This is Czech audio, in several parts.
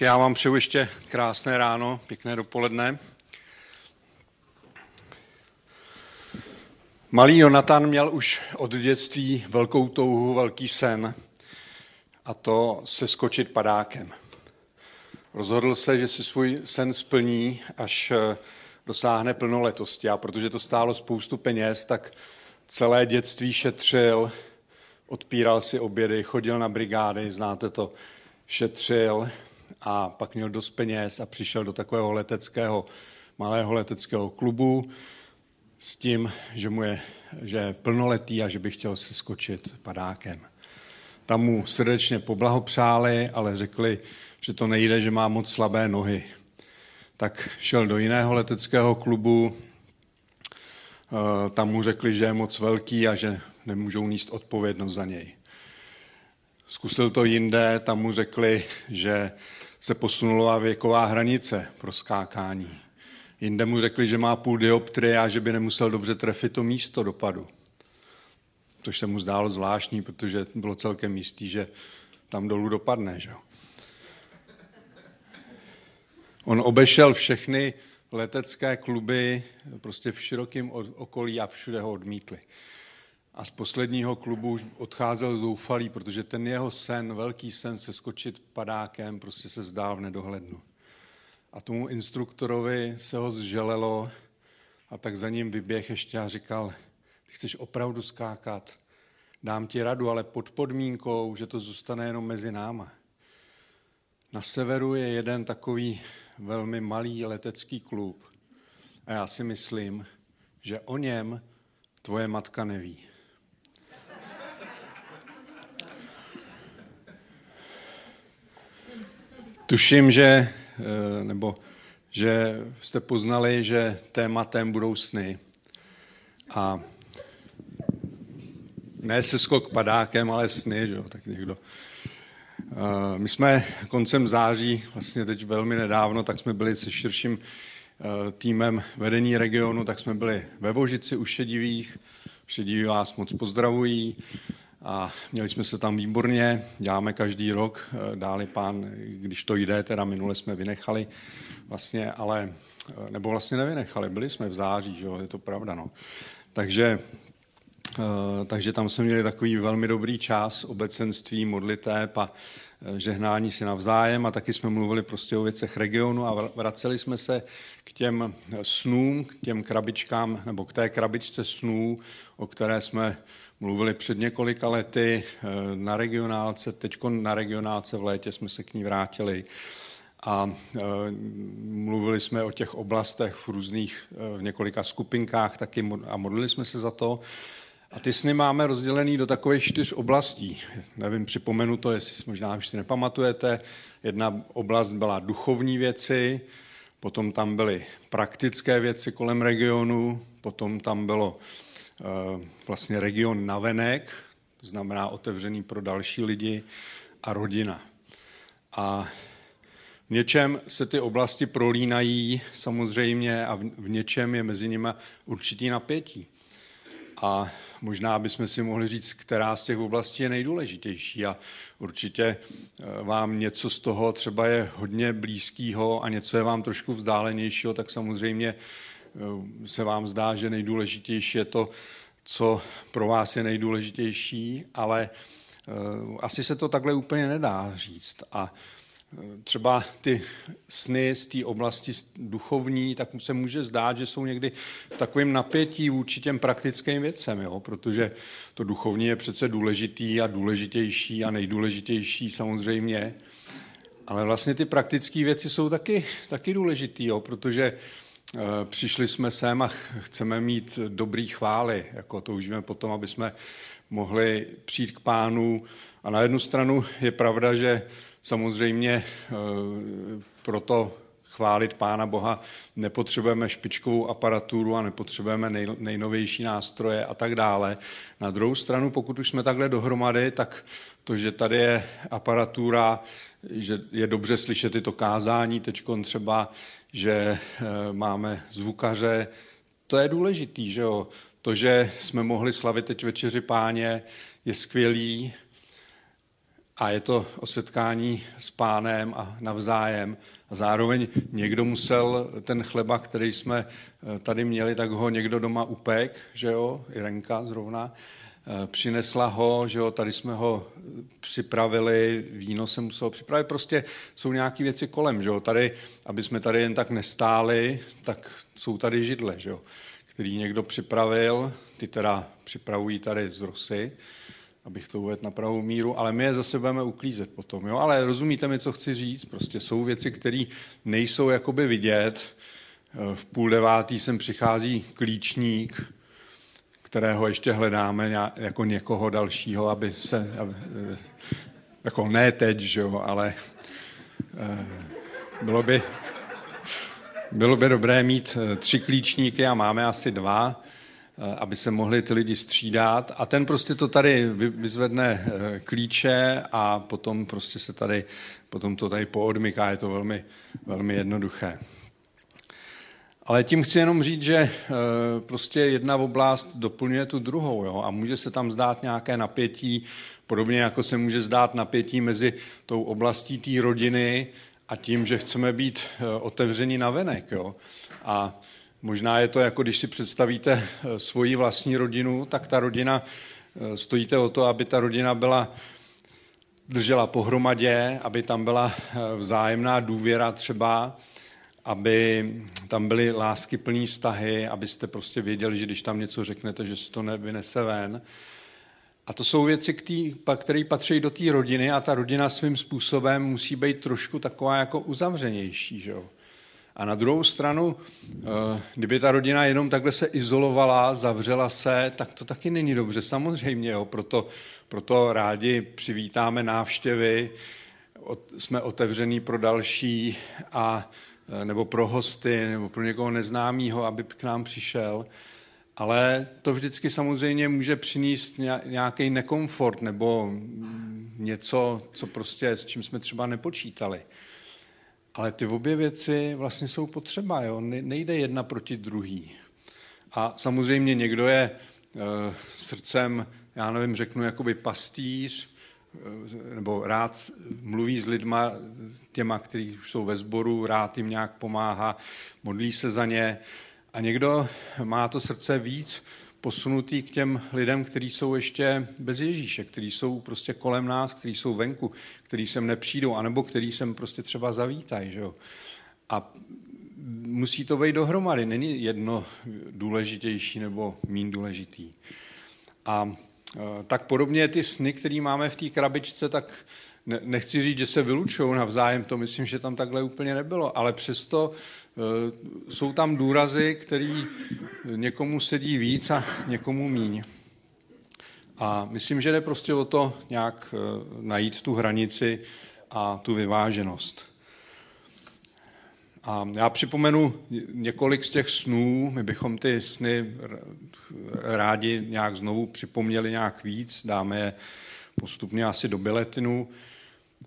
Tak já vám přeju ještě krásné ráno, pěkné dopoledne. Malý Jonatan měl už od dětství velkou touhu, velký sen a to se skočit padákem. Rozhodl se, že si svůj sen splní, až eh, dosáhne plnoletosti. A protože to stálo spoustu peněz, tak celé dětství šetřil, odpíral si obědy, chodil na brigády, znáte to, šetřil a pak měl dost peněz a přišel do takového leteckého, malého leteckého klubu s tím, že mu je, že je plnoletý a že by chtěl si skočit padákem. Tam mu srdečně poblahopřáli, ale řekli, že to nejde, že má moc slabé nohy. Tak šel do jiného leteckého klubu, eh, tam mu řekli, že je moc velký a že nemůžou níst odpovědnost za něj. Zkusil to jinde, tam mu řekli, že se posunula věková hranice pro skákání. Jinde mu řekli, že má půl dioptrie a že by nemusel dobře trefit to místo dopadu. Což se mu zdálo zvláštní, protože bylo celkem jistý, že tam dolů dopadne. Že? On obešel všechny letecké kluby prostě v širokém okolí a všude ho odmítli. A z posledního klubu už odcházel zoufalý, protože ten jeho sen, velký sen se skočit padákem, prostě se zdál v nedohlednu. A tomu instruktorovi se ho zželelo a tak za ním vyběh ještě a říkal, ty chceš opravdu skákat, dám ti radu, ale pod podmínkou, že to zůstane jenom mezi náma. Na severu je jeden takový velmi malý letecký klub a já si myslím, že o něm tvoje matka neví. Tuším, že, eh, nebo, že jste poznali, že tématem budou sny. A ne se skok padákem, ale sny, že jo, tak někdo. Eh, my jsme koncem září, vlastně teď velmi nedávno, tak jsme byli se širším eh, týmem vedení regionu, tak jsme byli ve Vožici u Šedivých. Šediví vás moc pozdravují a měli jsme se tam výborně, děláme každý rok, eh, dáli pán, když to jde, teda minule jsme vynechali vlastně, ale, eh, nebo vlastně nevynechali, byli jsme v září, že jo, je to pravda, no. Takže, eh, takže tam jsme měli takový velmi dobrý čas, obecenství, modliteb a žehnání si navzájem a taky jsme mluvili prostě o věcech regionu a vraceli jsme se k těm snům, k těm krabičkám, nebo k té krabičce snů, o které jsme mluvili před několika lety eh, na regionálce, teď na regionálce v létě jsme se k ní vrátili a eh, mluvili jsme o těch oblastech v různých, eh, v několika skupinkách taky a modlili jsme se za to. A ty sny máme rozdělený do takových čtyř oblastí. Nevím, připomenu to, jestli možná už si nepamatujete. Jedna oblast byla duchovní věci, potom tam byly praktické věci kolem regionu, potom tam bylo vlastně region navenek, to znamená otevřený pro další lidi a rodina. A v něčem se ty oblasti prolínají samozřejmě a v něčem je mezi nimi určitý napětí. A možná bychom si mohli říct, která z těch oblastí je nejdůležitější. A určitě eh, vám něco z toho třeba je hodně blízkého a něco je vám trošku vzdálenějšího, tak samozřejmě Eh, se vám zdá, že nejdůležitější je to, co pro vás je nejdůležitější, ale eh, asi se to takhle úplně nedá říct. A eh, třeba ty sny z té oblasti duchovní, tak se může zdát, že jsou někdy v takovém napětí vůči těm praktickým věcem, jo? protože to duchovní je přece důležitý a důležitější a nejdůležitější samozřejmě. Ale vlastně ty praktické věci jsou taky, taky důležitý, jo? protože Eh, přišli jsme sem a chceme mít dobrý chvály, jako toužíme potom, aby jsme mohli přijít k pánu. A na jednu stranu je pravda, že samozřejmě eh, proto chválit Pána Boha nepotřebujeme špičkovou aparaturu a nepotřebujeme nej, nejnovější nástroje a tak dále. Na druhou stranu, pokud už jsme takhle dohromady, tak to, že tady je aparatura, že je dobře slyšet tyto kázání, teď třeba že eh, máme zvukaře. To je důležitý, že jo? To, že jsme mohli slavit teď večeři páně, je skvělý, a je to o setkání s pánem a navzájem. A zároveň někdo musel ten chleba, který jsme eh, tady měli, tak ho někdo doma upek, že jo, Irenka zrovna, přinesla ho, že jo, tady jsme ho připravili, víno se muselo připravit, prostě jsou nějaké věci kolem, že jo, tady, aby jsme tady jen tak nestáli, tak jsou tady židle, že jo, který někdo připravil, ty teda připravují tady z rosy, abych to uvedl na pravou míru, ale my je zase budeme uklízet potom. Jo? Ale rozumíte mi, co chci říct? Prostě jsou věci, které nejsou jakoby vidět. V půl devátý sem přichází klíčník, kterého ještě hledáme jako někoho dalšího, aby se, aby, jako ne teď, že jo, ale eh, bylo by, bylo by dobré mít eh, tři klíčníky a máme asi dva, Eh, aby se mohli ty lidi střídat. A ten prostě to tady vyzvedne klíče a potom prostě se tady, potom to tady poodmyká, je to velmi, velmi jednoduché. Ale tím chci jenom říct, že eh, prostě jedna oblast doplňuje tu druhou jo? a může se tam zdát nějaké napětí, podobně jako se může zdát napětí mezi tou oblastí té rodiny a tím, že chceme být otevření na venek. Jo? A Možná je to jako když si představíte eh, svoji vlastní rodinu, tak ta rodina, eh, stojíte o to, aby ta rodina byla držela pohromadě, aby tam byla eh, vzájemná důvěra třeba, aby tam byly lásky plný vztahy, abyste prostě věděli, že když tam něco řeknete, že se to nevynese ven. A to jsou věci, které patří do té rodiny a ta rodina svým způsobem musí být trošku taková jako uzavřenější. Že jo? A na druhou stranu, eh, kdyby ta rodina jenom takhle se izolovala, zavřela se, tak to taky není dobře, samozřejmě. Jo. Proto, proto rádi přivítáme návštěvy, jsme otevření pro další a nebo pro hosty, nebo pro někoho neznámého, aby k nám přišel. Ale to vždycky samozřejmě může přinést nějaký nekomfort nebo něco, co prostě, s čím jsme třeba nepočítali. Ale ty obě věci vlastně jsou potřeba, jo? nejde jedna proti druhý. A samozřejmě někdo je e, srdcem, já nevím, řeknu, jakoby pastýř, nebo rád mluví s lidma, těma, kteří už jsou ve sboru, rád jim nějak pomáhá, modlí se za ně. A někdo má to srdce víc posunutý k těm lidem, kteří jsou ještě bez Ježíše, kteří jsou prostě kolem nás, kteří jsou venku, kteří sem nepřijdou, anebo kteří sem prostě třeba zavítají. Že jo? A musí to být dohromady, není jedno důležitější nebo mín důležitý. A tak podobně ty sny, které máme v té krabičce, tak nechci říct, že se vylučují navzájem, to myslím, že tam takhle úplně nebylo, ale přesto Eh, jsou tam důrazy, který někomu sedí víc a někomu míň. A myslím, že jde prostě o to nějak eh, najít tu hranici a tu vyváženost. A já připomenu několik z těch snů, my bychom ty sny rádi nějak znovu připomněli nějak víc, dáme je postupně asi do biletinu.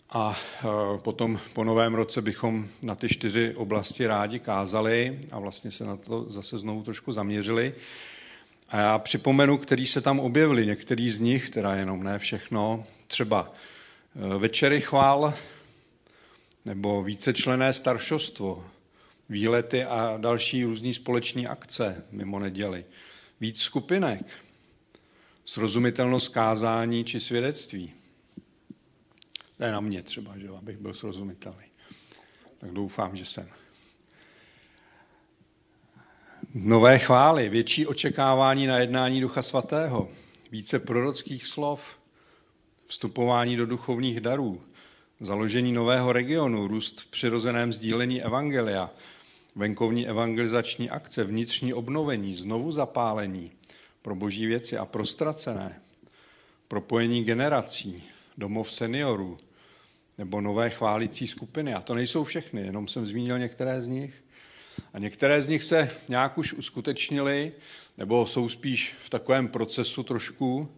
A e, potom po novém roce bychom na ty čtyři oblasti rádi kázali a vlastně se na to zase znovu trošku zaměřili. A já připomenu, který se tam objevili, některý z nich, teda jenom ne všechno, třeba e, večery chvál, nebo vícečlené staršostvo, výlety a další různé společní akce mimo neděli, víc skupinek, srozumitelnost kázání či svědectví, to je na mě třeba, že, abych byl srozumitelný. Tak doufám, že jsem. Nové chvály, větší očekávání na jednání Ducha Svatého, více prorockých slov, vstupování do duchovních darů, založení nového regionu, růst v přirozeném sdílení evangelia, venkovní evangelizační akce, vnitřní obnovení, znovu zapálení pro boží věci a prostracené, propojení generací, domov seniorů, nebo nové chválící skupiny. A to nejsou všechny, jenom jsem zmínil některé z nich. A některé z nich se nějak už uskutečnily, nebo jsou spíš v takovém procesu trošku,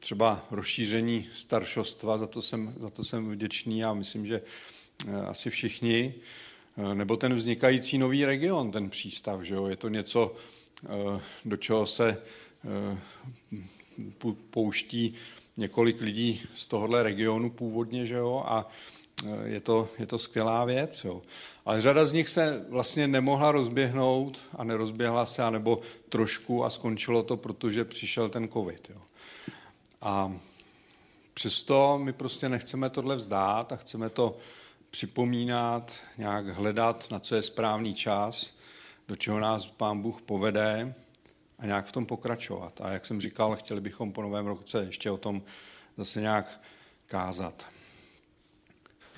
třeba rozšíření staršostva, za to jsem, za to jsem vděčný a myslím, že eh, asi všichni, eh, nebo ten vznikající nový region, ten přístav, že jo? je to něco, eh, do čeho se pouští několik lidí z tohohle regionu původně, že jo, a je to, je to skvělá věc, jo. Ale řada z nich se vlastně nemohla rozběhnout a nerozběhla se, anebo trošku a skončilo to, protože přišel ten covid, jo. A přesto my prostě nechceme tohle vzdát a chceme to připomínat, nějak hledat, na co je správný čas, do čeho nás Pán Bůh povede a nějak v tom pokračovat. A jak jsem říkal, chtěli bychom po novém roce ještě o tom zase nějak kázat.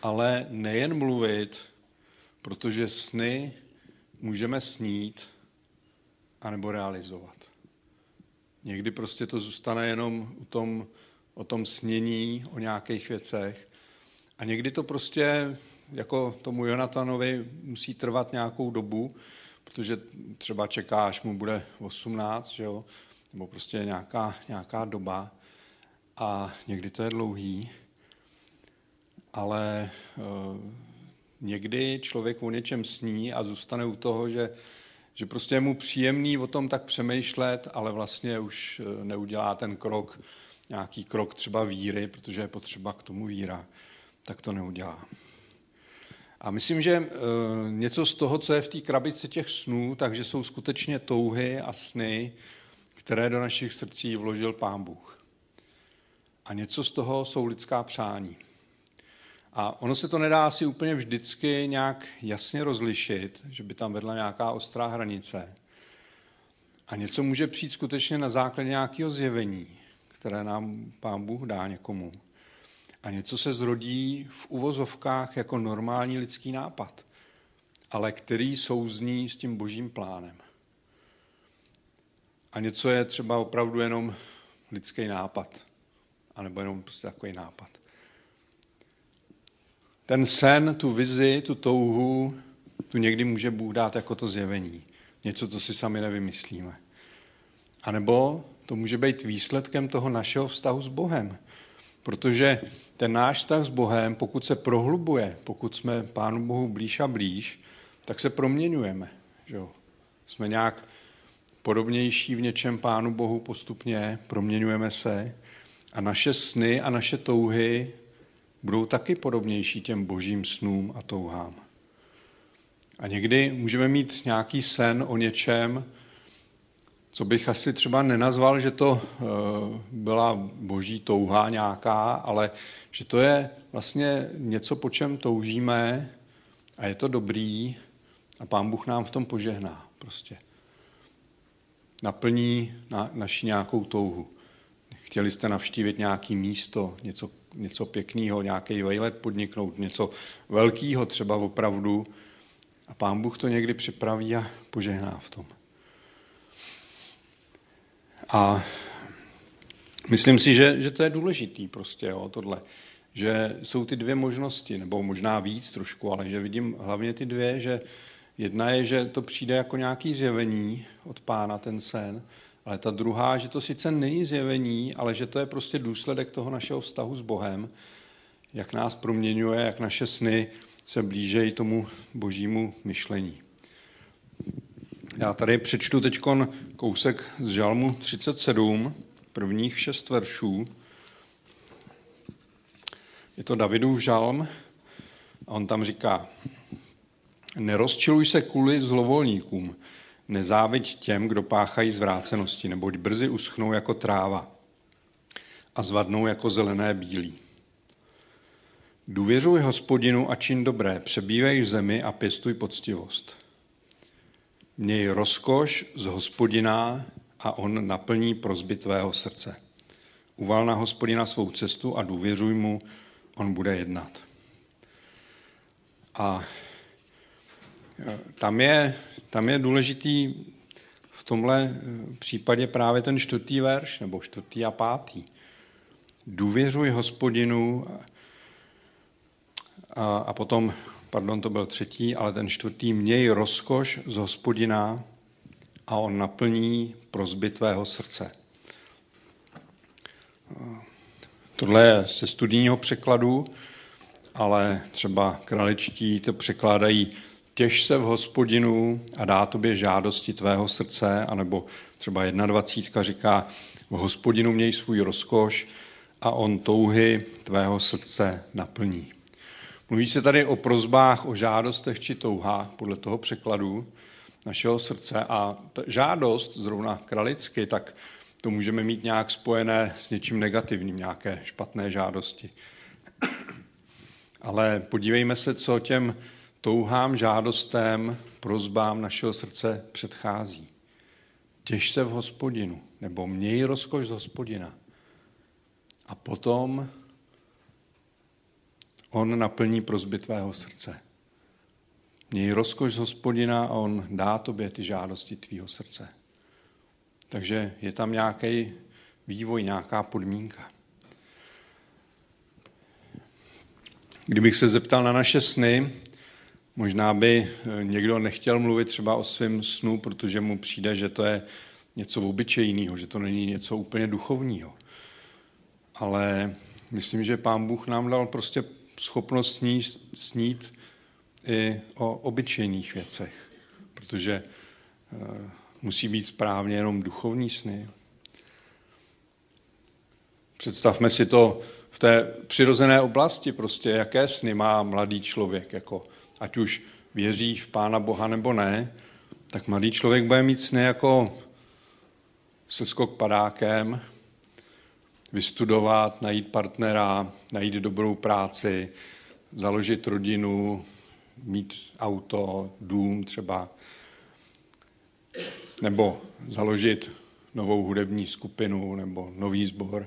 Ale nejen mluvit, protože sny můžeme snít anebo realizovat. Někdy prostě to zůstane jenom u tom, o tom snění, o nějakých věcech. A někdy to prostě, jako tomu Jonatanovi, musí trvat nějakou dobu, protože třeba čeká, až mu bude 18, že jo? nebo prostě nějaká, nějaká doba a někdy to je dlouhý, ale e, někdy člověk o něčem sní a zůstane u toho, že, že prostě je mu příjemný o tom tak přemýšlet, ale vlastně už eh, neudělá ten krok, nějaký krok třeba víry, protože je potřeba k tomu víra, tak to neudělá. A myslím, že eh, něco z toho, co je v té krabici těch snů, takže jsou skutečně touhy a sny, které do našich srdcí vložil Pán Bůh. A něco z toho jsou lidská přání. A ono se to nedá asi úplně vždycky nějak jasně rozlišit, že by tam vedla nějaká ostrá hranice. A něco může přijít skutečně na základě nějakého zjevení, které nám Pán Bůh dá někomu a něco se zrodí v uvozovkách jako normální lidský nápad, ale který souzní s tím božím plánem. A něco je třeba opravdu jenom lidský nápad, anebo jenom prostě takový nápad. Ten sen, tu vizi, tu touhu, tu někdy může Bůh dát jako to zjevení. Něco, co si sami nevymyslíme. A nebo to může být výsledkem toho našeho vztahu s Bohem. Protože ten náš vztah s Bohem, pokud se prohlubuje, pokud jsme Pánu Bohu blíž a blíž, tak se proměňujeme. Že? Jsme nějak podobnější v něčem Pánu Bohu postupně, proměňujeme se a naše sny a naše touhy budou taky podobnější těm božím snům a touhám. A někdy můžeme mít nějaký sen o něčem, co bych asi třeba nenazval, že to eh, byla boží touha nějaká, ale že to je vlastně něco, po čem toužíme a je to dobrý a pán Bůh nám v tom požehná prostě. Naplní na, naši nějakou touhu. Chtěli jste navštívit nějaké místo, něco, něco pěkného, nějaký vejlet podniknout, něco velkého třeba opravdu a pán Bůh to někdy připraví a požehná v tom. A myslím si, že, že to je důležitý prostě, jo, tohle. Že jsou ty dvě možnosti, nebo možná víc trošku, ale že vidím hlavně ty dvě, že jedna je, že to přijde jako nějaký zjevení od pána, ten sen, ale ta druhá, že to sice není zjevení, ale že to je prostě důsledek toho našeho vztahu s Bohem, jak nás proměňuje, jak naše sny se blížejí tomu božímu myšlení. Já tady přečtu teď kousek z Žalmu 37, prvních šest veršů. Je to Davidův žalm a on tam říká, nerozčiluj se kvůli zlovolníkům, nezáviď těm, kdo páchají zvrácenosti, neboť brzy uschnou jako tráva a zvadnou jako zelené bílí. Důvěřuj hospodinu a čin dobré, přebývej v zemi a pěstuj poctivost. Měj rozkoš z hospodina a on naplní prozby tvého srdce. Uval na hospodina svou cestu a důvěřuj mu, on bude jednat. A e, tam je, tam je důležitý v tomhle e, případě právě ten čtvrtý verš, nebo čtvrtý a pátý. Důvěřuj hospodinu a, a potom pardon, to byl třetí, ale ten čtvrtý, měj rozkoš z hospodina a on naplní prozby tvého srdce. Tohle je ze studijního překladu, ale třeba kraličtí to překládají těž se v hospodinu a dá tobě žádosti tvého srdce, anebo třeba 21 říká, v hospodinu měj svůj rozkoš a on touhy tvého srdce naplní. Mluví se tady o prozbách, o žádostech či touhách, podle toho překladu našeho srdce. A ta žádost, zrovna kralicky, tak to můžeme mít nějak spojené s něčím negativním, nějaké špatné žádosti. Ale podívejme se, co těm touhám, žádostem, prozbám našeho srdce předchází. Těž se v hospodinu, nebo měj rozkoš z hospodina. A potom on naplní prozby tvého srdce. Měj rozkoš z hospodina a on dá tobě ty žádosti tvýho srdce. Takže je tam nějaký vývoj, nějaká podmínka. Kdybych se zeptal na naše sny, možná by někdo nechtěl mluvit třeba o svém snu, protože mu přijde, že to je něco obyčejného, že to není něco úplně duchovního. Ale myslím, že Pán Bůh nám dal prostě schopnost snít, snít i o obyčejných věcech, protože eh, musí být správně jenom duchovní sny. Představme si to v té přirozené oblasti, prostě jaké sny má mladý člověk, jako ať už věří v Pána Boha nebo ne, tak mladý člověk bude mít sny jako se skok padákem, vystudovat, najít partnera, najít dobrou práci, založit rodinu, mít auto, dům třeba, nebo založit novou hudební skupinu nebo nový sbor.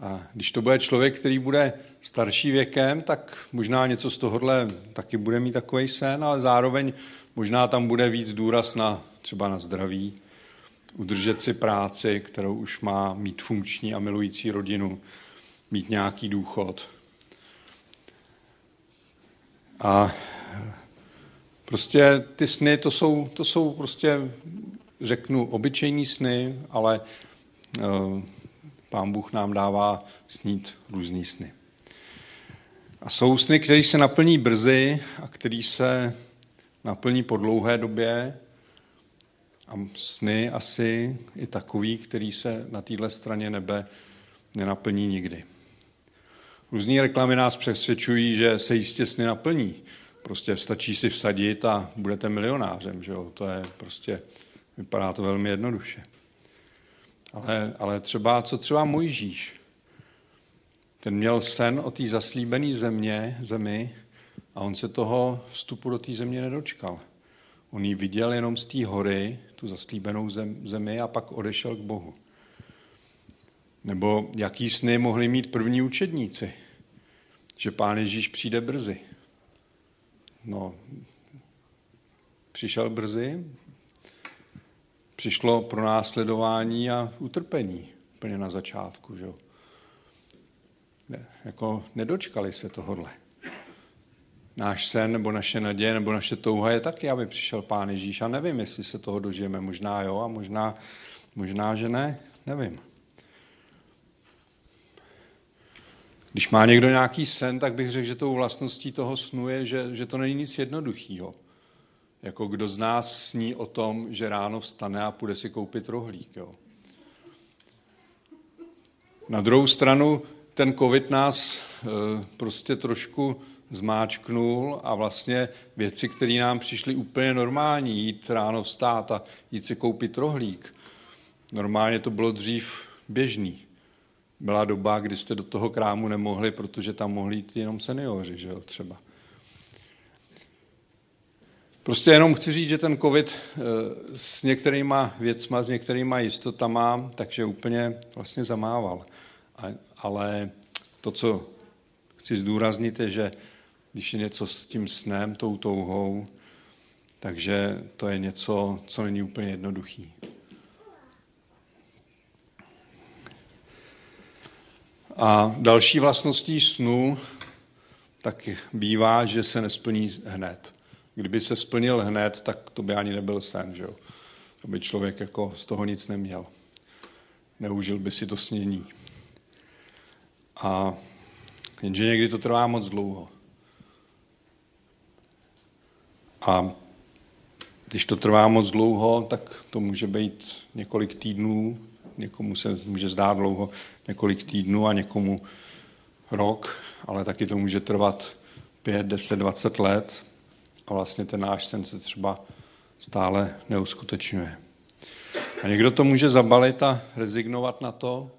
A když to bude člověk, který bude starší věkem, tak možná něco z tohohle taky bude mít takový sen, ale zároveň možná tam bude víc důraz na třeba na zdraví, udržet si práci, kterou už má, mít funkční a milující rodinu, mít nějaký důchod. A prostě ty sny, to jsou, to jsou prostě, řeknu, obyčejní sny, ale uh, Pán Bůh nám dává snít různý sny. A jsou sny, které se naplní brzy a které se naplní po dlouhé době a sny asi i takový, který se na téhle straně nebe nenaplní nikdy. Různé reklamy nás přesvědčují, že se jistě sny naplní. Prostě stačí si vsadit a budete milionářem. Že jo? To je prostě, vypadá to velmi jednoduše. Ale, ale třeba, co třeba Mojžíš? Ten měl sen o té zaslíbené země, zemi a on se toho vstupu do té země nedočkal. On ji viděl jenom z té hory, tu zaslíbenou zem, zemi a pak odešel k Bohu. Nebo jaký sny mohli mít první učedníci? Že pán Ježíš přijde brzy. No, přišel brzy, přišlo pro následování a utrpení úplně na začátku. Že? Ne, jako nedočkali se tohodle náš sen nebo naše naděje nebo naše touha je taky, aby přišel Pán Ježíš. A nevím, jestli se toho dožijeme. Možná jo a možná, možná že ne. Nevím. Když má někdo nějaký sen, tak bych řekl, že tou vlastností toho snu je, že, že to není nic jednoduchého. Jako kdo z nás sní o tom, že ráno vstane a půjde si koupit rohlík. Jo. Na druhou stranu ten covid nás e, prostě trošku zmáčknul a vlastně věci, které nám přišly úplně normální, jít ráno vstát a jít si koupit rohlík. Normálně to bylo dřív běžný. Byla doba, kdy jste do toho krámu nemohli, protože tam mohli jít jenom seniori, že jo, třeba. Prostě jenom chci říct, že ten covid eh, s některýma věcma, s některýma jistotama, takže úplně vlastně zamával. Ale to, co chci zdůraznit, je, že když je něco s tím snem, tou touhou, takže to je něco, co není úplně jednoduchý. A další vlastností snu tak bývá, že se nesplní hned. Kdyby se splnil hned, tak to by ani nebyl sen, že jo? To by člověk jako z toho nic neměl. Neužil by si to snění. A jenže někdy to trvá moc dlouho. A když to trvá moc dlouho, tak to může být několik týdnů, někomu se může zdát dlouho několik týdnů a někomu rok, ale taky to může trvat 5, 10, 20 let a vlastně ten náš sen se třeba stále neuskutečňuje. A někdo to může zabalit a rezignovat na to.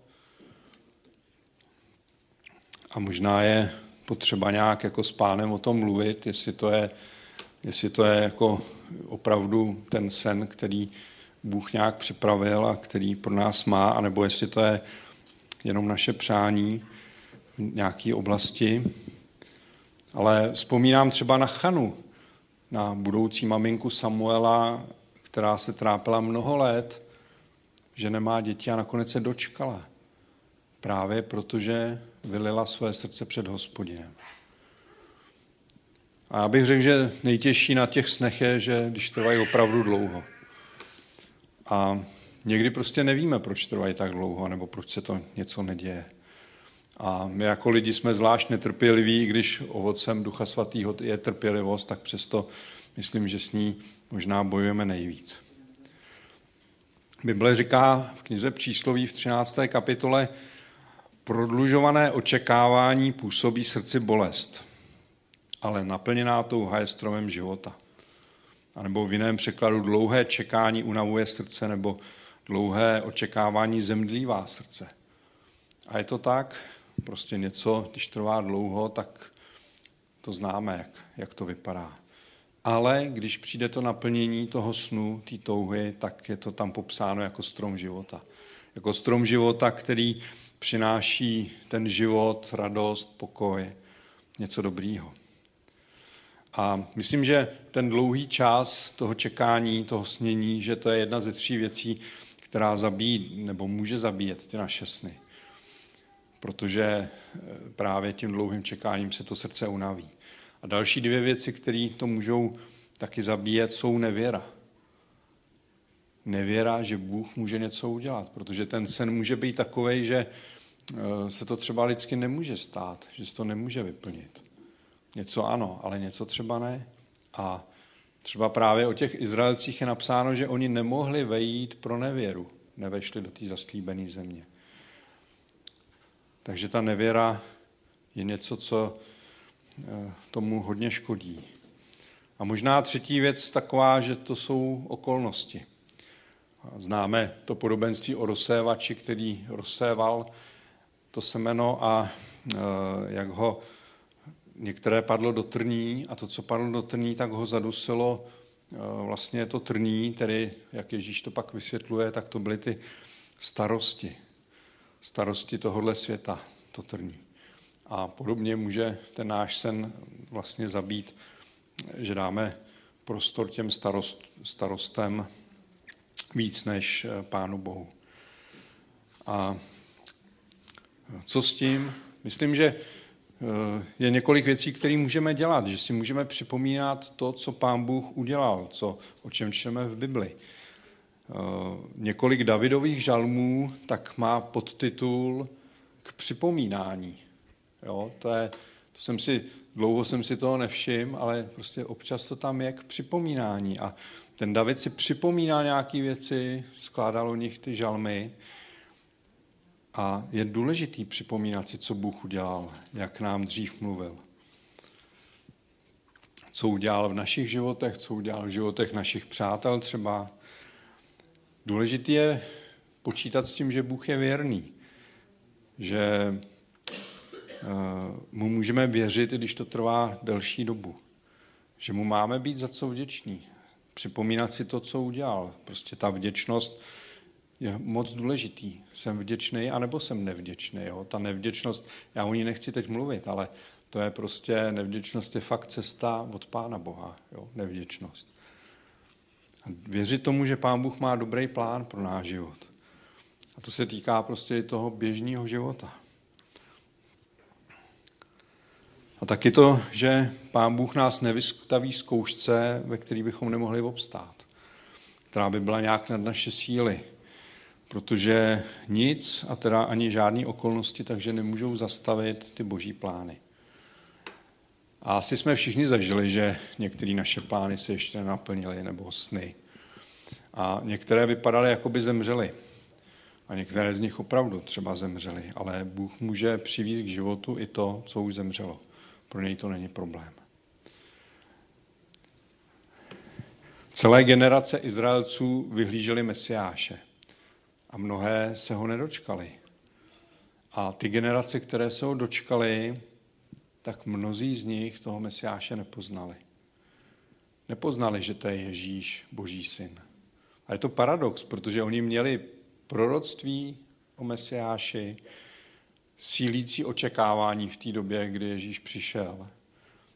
A možná je potřeba nějak jako s pánem o tom mluvit, jestli to je, jestli to je jako opravdu ten sen, který Bůh nějak připravil a který pro nás má, anebo jestli to je jenom naše přání v nějaké oblasti. Ale vzpomínám třeba na Chanu, na budoucí maminku Samuela, která se trápila mnoho let, že nemá děti a nakonec se dočkala. Právě protože vylila své srdce před hospodinem. A já bych řekl, že nejtěžší na těch snech je, že když trvají opravdu dlouho. A někdy prostě nevíme, proč trvají tak dlouho, nebo proč se to něco neděje. A my jako lidi jsme zvlášť netrpěliví, když ovocem Ducha Svatého je trpělivost, tak přesto myslím, že s ní možná bojujeme nejvíc. Bible říká v knize Přísloví v 13. kapitole, prodlužované očekávání působí srdci bolest, ale naplněná touha je stromem života. A nebo v jiném překladu dlouhé čekání unavuje srdce, nebo dlouhé očekávání zemdlívá srdce. A je to tak, prostě něco, když trvá dlouho, tak to známe, jak, jak to vypadá. Ale když přijde to naplnění toho snu, té touhy, tak je to tam popsáno jako strom života. Jako strom života, který přináší ten život, radost, pokoj, něco dobrýho. A myslím, že ten dlouhý čas toho čekání, toho snění, že to je jedna ze tří věcí, která zabíjí nebo může zabíjet ty naše sny. Protože eh, právě tím dlouhým čekáním se to srdce unaví. A další dvě věci, které to můžou taky zabíjet, jsou nevěra. Nevěra, že Bůh může něco udělat, protože ten sen může být takový, že eh, se to třeba lidsky nemůže stát, že se to nemůže vyplnit. Něco ano, ale něco třeba ne. A třeba právě o těch Izraelcích je napsáno, že oni nemohli vejít pro nevěru, nevešli do té zaslíbené země. Takže ta nevěra je něco, co eh, tomu hodně škodí. A možná třetí věc taková, že to jsou okolnosti. Známe to podobenství o rozsévači, který rozséval to semeno a eh, jak ho některé padlo do trní a to, co padlo do trní, tak ho zadusilo eh, vlastně to trní, tedy jak Ježíš to pak vysvětluje, tak to byly ty starosti. Starosti tohohle světa, to trní. A podobně může ten náš sen vlastně zabít, že dáme prostor těm starost, starostem víc než eh, Pánu Bohu. A co s tím? Myslím, že Eh, je několik věcí, které můžeme dělat, že si můžeme připomínat to, co pán Bůh udělal, co, o čem čteme v Bibli. Eh, několik Davidových žalmů tak má podtitul k připomínání. Jo, to, je, to jsem si, dlouho jsem si toho nevšiml, ale prostě občas to tam je k připomínání. A ten David si připomíná nějaké věci, skládal o nich ty žalmy a je důležitý připomínat si, co Bůh udělal, jak nám dřív mluvil. Co udělal v našich životech, co udělal v životech našich přátel třeba. Důležitý je počítat s tím, že Bůh je věrný, že eh, mu můžeme věřit, i když to trvá delší dobu. Že mu máme být za co vděční. Připomínat si to, co udělal. Prostě ta vděčnost je moc důležitý. Jsem vděčný, anebo jsem nevděčný. Jo? Ta nevděčnost, já o ní nechci teď mluvit, ale to je prostě, nevděčnost je fakt cesta od Pána Boha, jo? nevděčnost. Věřit tomu, že Pán Bůh má dobrý plán pro náš život. A to se týká prostě i toho běžného života. A taky to, že Pán Bůh nás nevystaví zkoušce, ve které bychom nemohli obstát, která by byla nějak nad naše síly, protože nic, a teda ani žádné okolnosti, takže nemůžou zastavit ty boží plány. A asi jsme všichni zažili, že některé naše plány se ještě nenaplnily, nebo sny. A některé vypadaly, jako by zemřely. A některé z nich opravdu třeba zemřely. Ale Bůh může přivízt k životu i to, co už zemřelo. Pro něj to není problém. Celé generace Izraelců vyhlíželi Mesiáše a mnohé se ho nedočkali. A ty generace, které se ho dočkali, tak mnozí z nich toho Mesiáše nepoznali. Nepoznali, že to je Ježíš, Boží syn. A je to paradox, protože oni měli proroctví o Mesiáši, sílící očekávání v té době, kdy Ježíš přišel.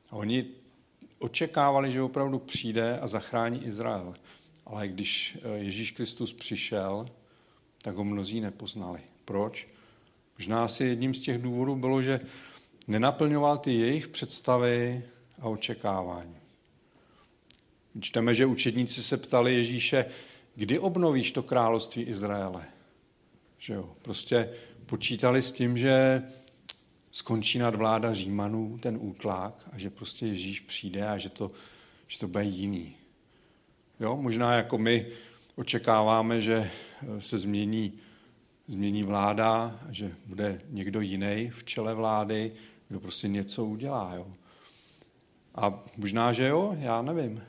A oni očekávali, že opravdu přijde a zachrání Izrael. Ale když eh, Ježíš Kristus přišel, tak ho mnozí nepoznali. Proč? Možná asi jedním z těch důvodů bylo, že nenaplňoval ty jejich představy a očekávání. Čteme, že učedníci se ptali Ježíše, kdy obnovíš to království Izraele? Že jo? Prostě počítali s tím, že skončí nadvláda Římanů, ten útlak, a že prostě Ježíš přijde a že to, že to bude jiný. Jo? Možná jako my očekáváme, že se změní, změní vláda, že bude někdo jiný v čele vlády, kdo prostě něco udělá. Jo? A možná, že jo, já nevím.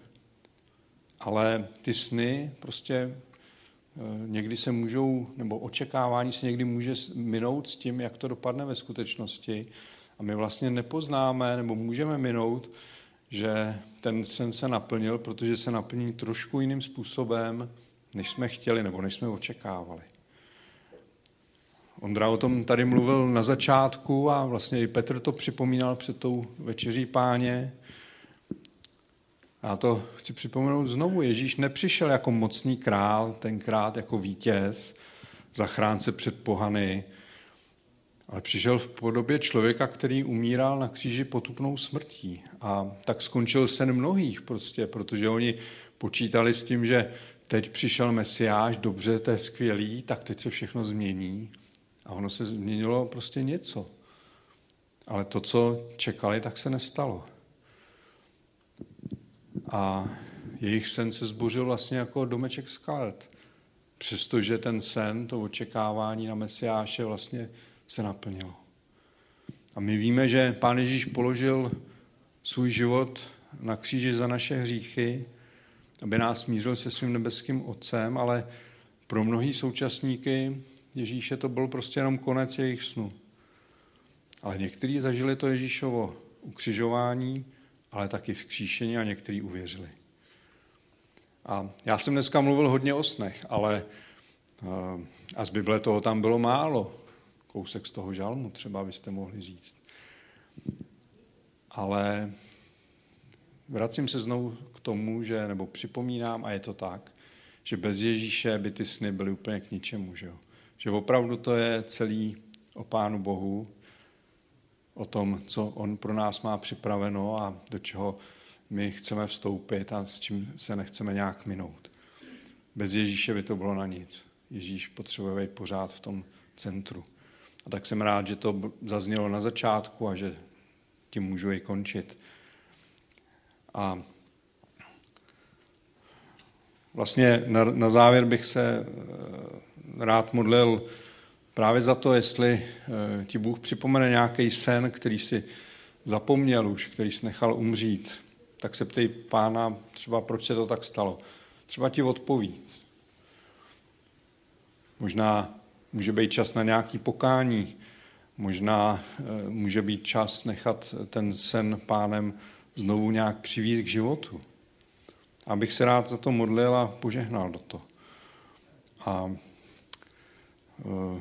Ale ty sny prostě eh, někdy se můžou, nebo očekávání se někdy může minout s tím, jak to dopadne ve skutečnosti. A my vlastně nepoznáme, nebo můžeme minout, že ten sen se naplnil, protože se naplní trošku jiným způsobem, než jsme chtěli, nebo než jsme očekávali. Ondra o tom tady mluvil na začátku a vlastně i Petr to připomínal před tou večeří páně. Já to chci připomenout znovu. Ježíš nepřišel jako mocný král, tenkrát jako vítěz, zachránce před pohany, ale přišel v podobě člověka, který umíral na kříži potupnou smrtí. A tak skončil sen mnohých prostě, protože oni počítali s tím, že teď přišel Mesiáš, dobře, to je skvělý, tak teď se všechno změní. A ono se změnilo prostě něco. Ale to, co čekali, tak se nestalo. A jejich sen se zbořil vlastně jako domeček z karet. Přestože ten sen, to očekávání na Mesiáše vlastně se naplnilo. A my víme, že Pán Ježíš položil svůj život na kříži za naše hříchy, aby nás smířil se svým nebeským Otcem, ale pro mnohý současníky Ježíše to byl prostě jenom konec jejich snu. Ale někteří zažili to Ježíšovo ukřižování, ale taky vzkříšení a někteří uvěřili. A já jsem dneska mluvil hodně o snech, ale eh, a z Bible toho tam bylo málo. Kousek z toho žalmu třeba byste mohli říct. Ale vracím se znovu k tomu, že, nebo připomínám, a je to tak, že bez Ježíše by ty sny byly úplně k ničemu. Že, jo? Že opravdu to je celý o Pánu Bohu, o tom, co On pro nás má připraveno a do čeho my chceme vstoupit a s čím se nechceme nějak minout. Bez Ježíše by to bylo na nic. Ježíš potřebuje být pořád v tom centru. A tak jsem rád, že to zaznělo na začátku a že tím můžu i končit. A vlastně na, na závěr bych se eh, rád modlil právě za to, jestli eh, ti Bůh připomene nějaký sen, který si zapomněl už, který si nechal umřít, tak se ptej pána třeba, proč se to tak stalo. Třeba ti odpoví. Možná může být čas na nějaký pokání, možná eh, může být čas nechat ten sen pánem znovu nějak přivízt k životu. Abych se rád za to modlil a požehnal do toho. A uh,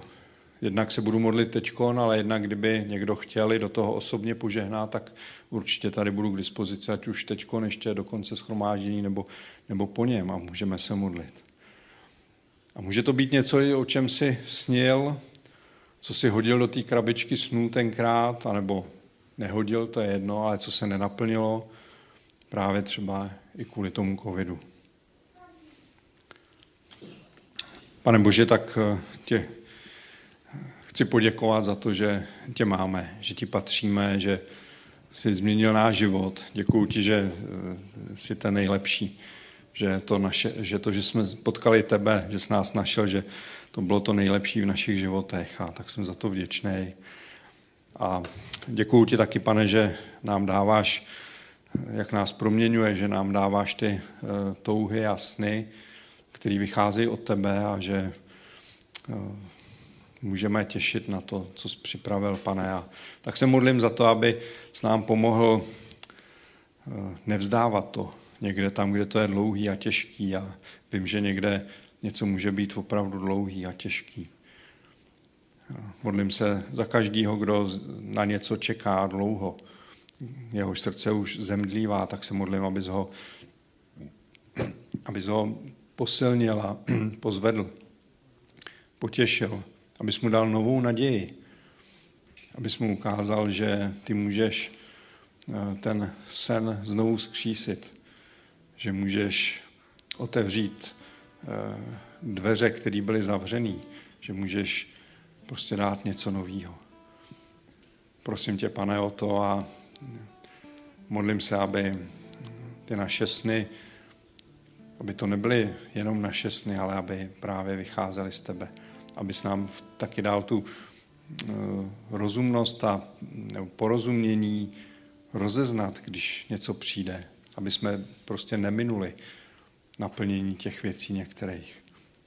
jednak se budu modlit teďkon, ale jednak kdyby někdo chtěl do toho osobně požehnat, tak určitě tady budu k dispozici, ať už teďkon ještě do konce schromáždění nebo, nebo po něm a můžeme se modlit. A může to být něco, o čem si snil, co si hodil do té krabičky snů tenkrát, anebo nehodil, to je jedno, ale co se nenaplnilo, právě třeba i kvůli tomu covidu. Pane Bože, tak eh, tě chci poděkovat za to, že tě máme, že ti patříme, že jsi změnil náš život. Děkuji ti, že jsi ten nejlepší. Že to, naše, že to, že jsme potkali tebe, že jsi nás našel, že to bylo to nejlepší v našich životech a tak jsem za to vděčný. A děkuji ti taky, pane, že nám dáváš, jak nás proměňuje, že nám dáváš ty touhy a sny, které vycházejí od tebe a že můžeme těšit na to, co jsi připravil, pane. A tak se modlím za to, aby s nám pomohl eh, nevzdávat to někde tam, kde to je dlouhý a těžký. A vím, že někde něco může být opravdu dlouhý a těžký. Modlím se za každého, kdo na něco čeká dlouho. Jehož srdce už zemdlívá, tak se modlím, abys ho, abys ho posilnil a pozvedl, potěšil abys mu dal novou naději, abys mu ukázal, že ty můžeš eh, ten sen znovu zkřísit, že můžeš otevřít eh, dveře, které byly zavřený, že můžeš prostě dát něco nového. Prosím tě, pane, o to a modlím se, aby ty naše sny, aby to nebyly jenom naše sny, ale aby právě vycházely z tebe abys nám taky dal tu eh, rozumnost a nebo porozumění rozeznat, když něco přijde, aby jsme prostě neminuli naplnění těch věcí některých,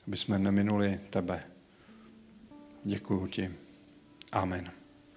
aby jsme neminuli tebe. Děkuji ti. Amen.